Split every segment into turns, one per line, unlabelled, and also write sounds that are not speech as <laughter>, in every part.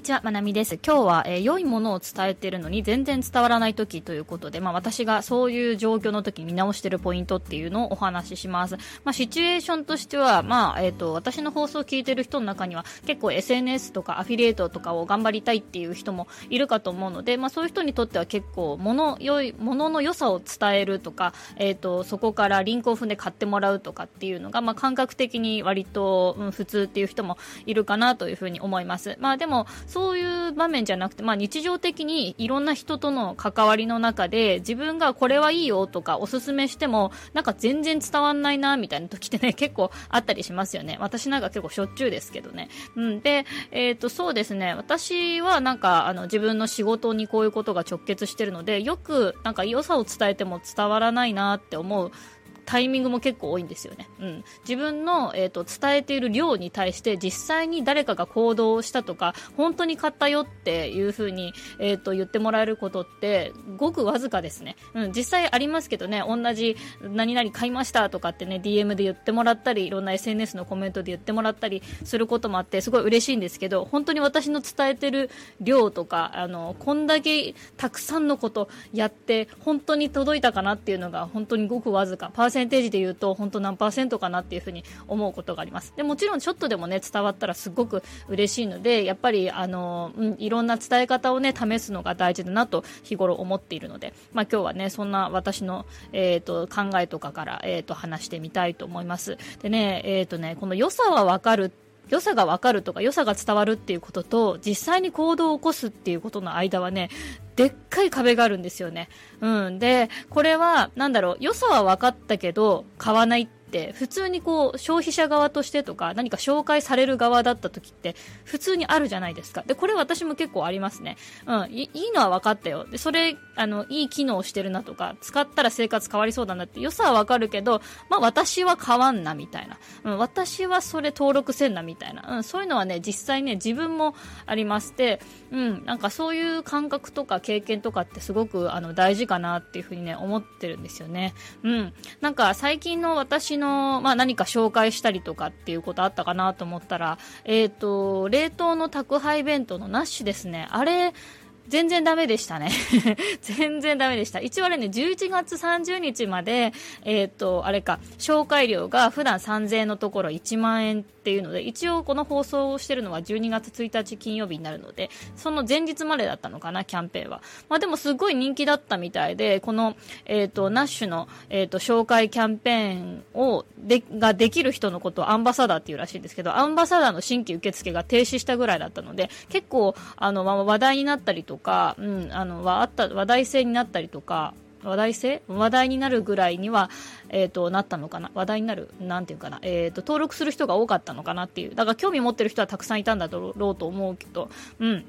にちは、まなみです。今日は、えー、良いものを伝えているのに全然伝わらない時ということで、まあ私がそういう状況の時に見直しているポイントっていうのをお話しします。まあシチュエーションとしては、まあえっ、ー、と、私の放送を聞いてる人の中には結構 SNS とかアフィリエイトとかを頑張りたいっていう人もいるかと思うので、まあそういう人にとっては結構、もの、良い、ものの良さを伝えるとか、えっ、ー、と、そこからリンクを踏んで買ってもらうとかっていうのが、まあ感覚的に割と、うん、普通っていう人もいるかなというふうに思います。まあでも、そういう場面じゃなくて、まあ、日常的にいろんな人との関わりの中で自分がこれはいいよとかおすすめしてもなんか全然伝わんないなみたいな時ってね <laughs> 結構あったりしますよね。私なんか結構しょっちゅうですけどね、うん、で、えー、とそうですね。私はなんかあの自分の仕事にこういうことが直結してるのでよくなんか良さを伝えても伝わらないなって思うタイミングも結構多いんですよね。うん、自分の、えーと、伝えている量に対して実際に誰かが行動したとか本当に買ったよっていう風に、えーと、言ってもらえることってごくわずかですね。うん、実際ありますけどね同じ何々買いましたとかってね DM で言ってもらったりいろんな SNS のコメントで言ってもらったりすることもあってすごい嬉しいんですけど本当に私の伝えてる量とかあのこんだけたくさんのことやって本当に届いたかなっていうのが本当にごくわずかパーセンセンテージで言うと本当何パーセントかなっていうふうに思うことがあります。でもちろんちょっとでもね伝わったらすごく嬉しいのでやっぱりあの、うん、いろんな伝え方をね試すのが大事だなと日頃思っているので、まあ、今日はねそんな私の、えーと、考えとかから、えーと、話してみたいと思います。でね,、えーとねこの良さはわかる良さが分かるとか良さが伝わるっていうことと実際に行動を起こすっていうことの間はねでっかい壁があるんですよね。うん。で、これは、なんだろう、良さは分かったけど、買わないっって普通にこう消費者側としてとか何か紹介される側だった時って普通にあるじゃないですか。でこれ私も結構ありますね、うん、いいのは分かったよ。でそれあのいい機能してるなとか使ったら生活変わりそうだなって良さは分かるけど、まあ、私は変わんなみたいな、うん、私はそれ登録せんなみたいな、うん、そういうのはね実際ね自分もありまして、うん、なんかそういう感覚とか経験とかってすごくあの大事かなっていうふうにね思ってるんですよね、うん、なんか最近の私の、まあ、何か紹介したりとかっていうことあったかなと思ったら、えっ、ー、と、冷凍の宅配弁当のナッシュですね。あれ、全然ダメでしたね。<laughs> 全然ダメでした。一応あれね、11月30日まで、えっ、ー、と、あれか、紹介料が普段3000円のところ1万円っていうので、一応この放送をしてるのは12月1日金曜日になるので、その前日までだったのかな、キャンペーンは。まあでもすごい人気だったみたいで、この、えっ、ー、と、ナッシュの、えっ、ー、と、紹介キャンペーンを、で、ができる人のことをアンバサダーっていうらしいんですけど、アンバサダーの新規受付が停止したぐらいだったので、結構、あの、まあ、話題になったりとか、うん、あの、はあった、話題性になったりとか、話題性話題になるぐらいには、え、ー、と、なったのかな話題になるなんていうかなえ、ー、と、登録する人が多かったのかなっていう。だから興味持ってる人はたくさんいたんだろうと思うけど、うん。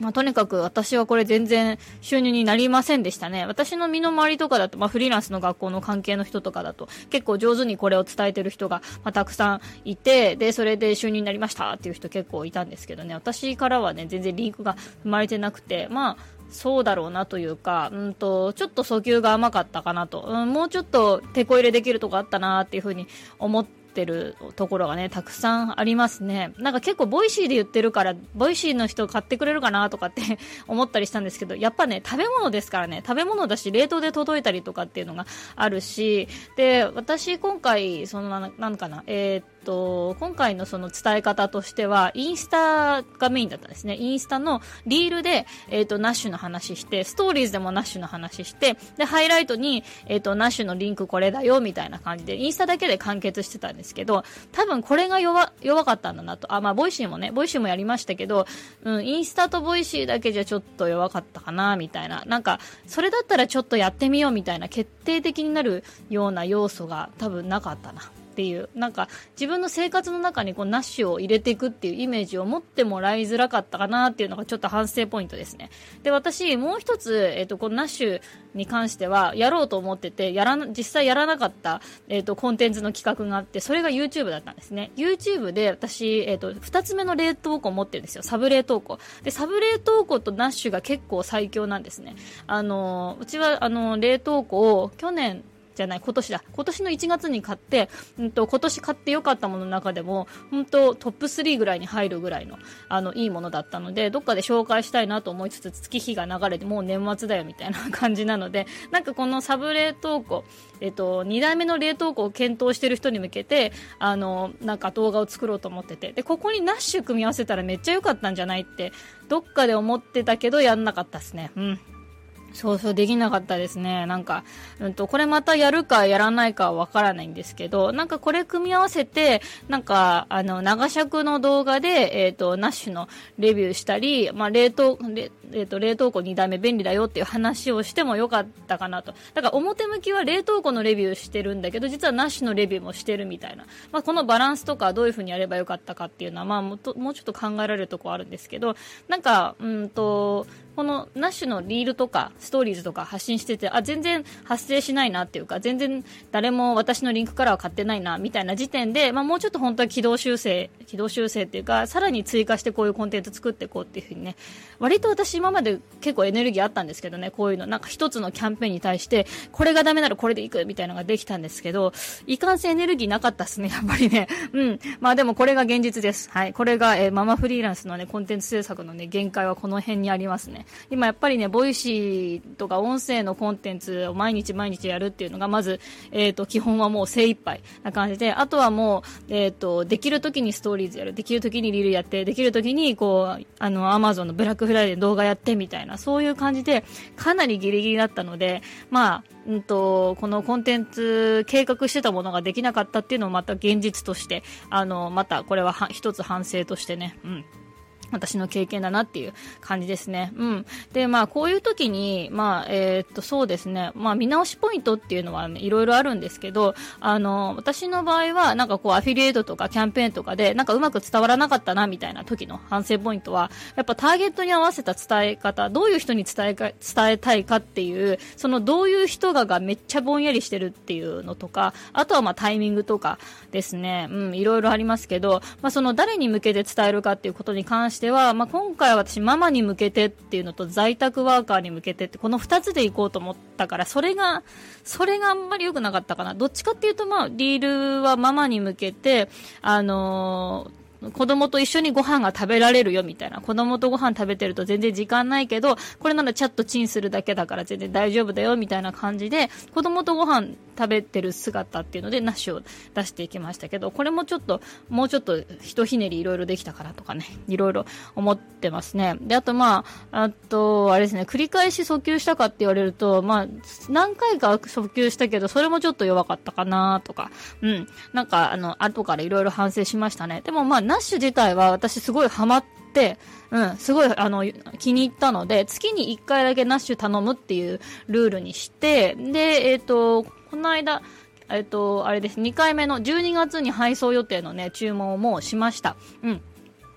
まあ、とにかく私はこれ全然収入になりませんでしたね。私の身の回りとかだと、まあ、フリーランスの学校の関係の人とかだと、結構上手にこれを伝えてる人が、まあ、たくさんいて、で、それで収入になりましたっていう人結構いたんですけどね、私からはね、全然リンクが売れてなくて、まあ、そうだろうなというか、うんと、ちょっと訴求が甘かったかなと、うん、もうちょっとテコ入れできるとこあったなっていうふうに思って、るところがね、たくさんありますね。なんか結構 Voicy で言ってるから、 Voicy の人買ってくれるかなとかって <laughs> 思ったりしたんですけど、やっぱね、食べ物ですからね、食べ物だし、冷凍で届いたりとかっていうのがあるし、で、私今回、そのな、なんかな、えー、っと、今回のその伝え方としては、インスタがメインだったんですね。インスタのリールで、えっ、と、 nosh の話して、ストーリーズでも nosh の話して、で、ハイライトに、えっ、と、 nosh のリンクこれだよ、みたいな感じで、インスタだけで完結してたんですけど、多分これが弱、弱かったんだなと。あ、まあ、 Voicy もね、 Voicy もやりましたけど、うん、インスタと Voicy だけじゃちょっと弱かったかな、みたいな。なんか、それだったらちょっとやってみよう、みたいな決定的になるような要素が多分なかったな。っていうなんか自分の生活の中にこう nosh を入れていくっていうイメージを持ってもらいづらかったかなっていうのがちょっと反省ポイントですね。で私もう一つ、えーと、このナッシュに関してはやろうと思っててやら実際やらなかった、えーと、コンテンツの企画があってそれが YouTube だったんですね。YouTube で私、えーと、2つ目の冷凍庫を持ってるんですよ。サブ冷凍庫。でサブ冷凍庫とナッシュが結構最強なんですね。あのうちはあの冷凍庫を去年じゃない、今年だ。今年の1月に買って、うんと、今年買ってよかったものの中でも、本当トップ3ぐらいに入るぐらいの、あの、いいものだったので、どっかで紹介したいなと思いつつ、月日が流れて、もう年末だよみたいな感じなので、<laughs> なんかこのサブ冷凍庫、えっと、2代目の冷凍庫を検討してる人に向けて、あの、なんか動画を作ろうと思ってて、で、ここにナッシュ組み合わせたらめっちゃ良かったんじゃないって、どっかで思ってたけど、やんなかったですね。うん。そうそう、できなかったですね。なんか、うんと、これまたやるかやらないかわからないんですけど、なんかこれ組み合わせて、なんか、あの、長尺の動画で、えっ、ー、と、ナッシュのレビューしたり、まあ、冷凍、え、ー、と、冷凍庫2台目便利だよっていう話をしてもよかったかなと。だから表向きは冷凍庫のレビューしてるんだけど、実はナッシュのレビューもしてるみたいな。まあ、このバランスとかどういう風にやればよかったかっていうのは、まあ、もともうちょっと考えられるところあるんですけど、なんか、うんと、このナッシュのリールとかストーリーズとか発信してて、あ、全然発生しないなっていうか、全然誰も私のリンクからは買ってないな、みたいな時点で、まあもうちょっと本当は軌道修正、軌道修正っていうか、さらに追加してこういうコンテンツ作っていこうっていうふうにね、割と私今まで結構エネルギーあったんですけどね、こういうの、なんか一つのキャンペーンに対して、これがダメならこれでいくみたいなのができたんですけど、いかんせんエネルギーなかったっすね、<laughs> やっぱりね。うん。まあでもこれが現実です。はい。これが、えー、ママフリーランスのね、コンテンツ制作のね、限界はこの辺にありますね。今やっぱりね、ね、 Voicy とか音声のコンテンツを毎日毎日やるっていうのが、まず、えっ、ー、と、基本はもう精一杯な感じで、あとはもう、えっ、ー、と、できる時にストーリーズやる、できる時にリールやって、できる時に、こう、あの、アマゾンのブラックフライデー動画やってみたいな、そういう感じで、かなりギリギリだったので、まあ、うんと、このコンテンツ計画してたものができなかったっていうのもまた現実として、あの、またこれは一つ反省としてね、うん。私の経験だなっていう感じですね。うん。で、まあ、こういう時に、まあ、えー、っと、そうですね。まあ、見直しポイントっていうのは、ね、いろいろあるんですけど、あの、私の場合は、なんかこう、アフィリエイトとかキャンペーンとかで、なんかうまく伝わらなかったな、みたいな時の反省ポイントは、やっぱターゲットに合わせた伝え方、どういう人に伝えか、伝えたいかっていう、そのどういう人ががめっちゃぼんやりしてるっていうのとか、あとはまあタイミングとかですね。うん、いろいろありますけど、まあ、その誰に向けて伝えるかっていうことに関してしては、まあ、今回私ママに向けてっていうのと在宅ワーカーに向けてってこの2つでいこうと思ったからそれがそれがあんまり良くなかったかな。どっちかっていうとまあリールはママに向けてあのー子供と一緒にご飯が食べられるよみたいな。子供とご飯食べてると全然時間ないけど、これならチャットチンするだけだから全然大丈夫だよみたいな感じで、子供とご飯食べてる姿っていうので、ナッシュを出していきましたけど、これもちょっと、もうちょっとひとひねりいろいろできたからとかね、いろいろ思ってますね。で、あとまあ、あと、あれですね、繰り返し訴求したかって言われると、まあ、何回か訴求したけど、それもちょっと弱かったかなとか、うん。なんか、あの、後からいろいろ反省しましたね。でもまあ、ナッシュ自体は私すごいハマって、うん、すごい、あの、気に入ったので、月に1回だけナッシュ頼むっていうルールにして、で、えっ、ー、と、この間、えっ、ー、と、あれです、2回目の12月に配送予定のね、注文をもうしました。うん。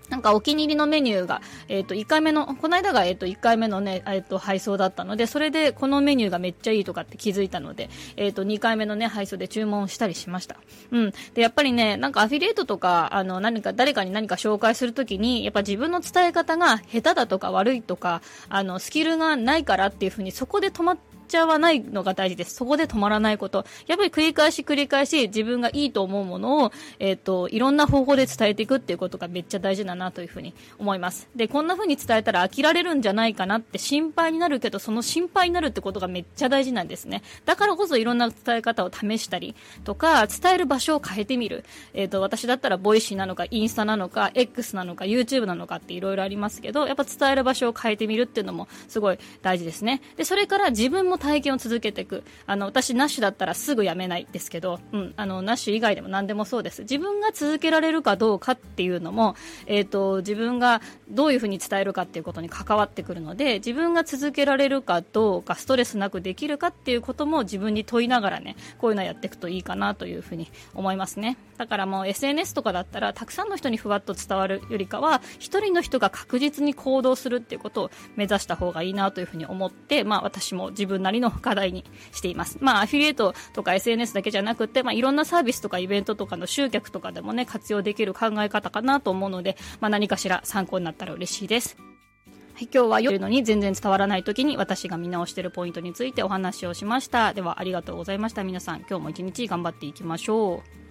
なんかお気に入りのメニューが、えっ、ー、と、1回目の、この間が、えっ、ー、と、1回目のね、えっ、ー、と、配送だったので、それでこのメニューがめっちゃいいとかって気づいたので、えっ、と、2回目のね、配送で注文したりしました。うん。で、やっぱりね、なんかアフィリエイトとか、あの、何か、誰かに何か紹介するときに、やっぱ自分の伝え方が下手だとか悪いとか、あの、スキルがないからっていうふうに、そこで止まって、ちゃわないのが大事です。そこで止まらないこと。やっぱり繰り返し繰り返し自分がいいと思うものを、えっ、ー、と、いろんな方法で伝えていくっていうことがめっちゃ大事だなというふうに思います。で、こんな風に伝えたら飽きられるんじゃないかなって心配になるけど、その心配になるってことがめっちゃ大事なんですね。だからこそいろんな伝え方を試したりとか、伝える場所を変えてみる。えっ、ー、と、私だったら Voicy なのか、インスタなのか、X なのか、YouTube なのかっていろいろありますけど、やっぱ伝える場所を変えてみるっていうのもすごい大事ですね。で、それから自分も体験を続けていく。あの私、 nosh だったらすぐやめないですけど、うん、あの nosh 以外でも何でもそうです。自分が続けられるかどうかっていうのも、えーと、自分がどういうふうに伝えるかっていうことに関わってくるので自分が続けられるかどうかストレスなくできるかっていうことも自分に問いながらねこういうのやっていくといいかなというふうに思いますね。だからもう SNS とかだったらたくさんの人にふわっと伝わるよりかは1人の人が確実に行動するっていうことを目指した方がいいなというふうに思って、まあ、私も自分なりの課題にしています。まあ、アフィリエイトとか SNS だけじゃなくて、まあ、いろんなサービスとかイベントとかの集客とかでもね、活用できる考え方かなと思うので、まあ、何かしら参考になったら嬉しいです。はい、今日は夜のに全然伝わらない時に私が見直しているポイントについてお話をしました。ではありがとうございました。皆さん今日も一日頑張っていきましょう。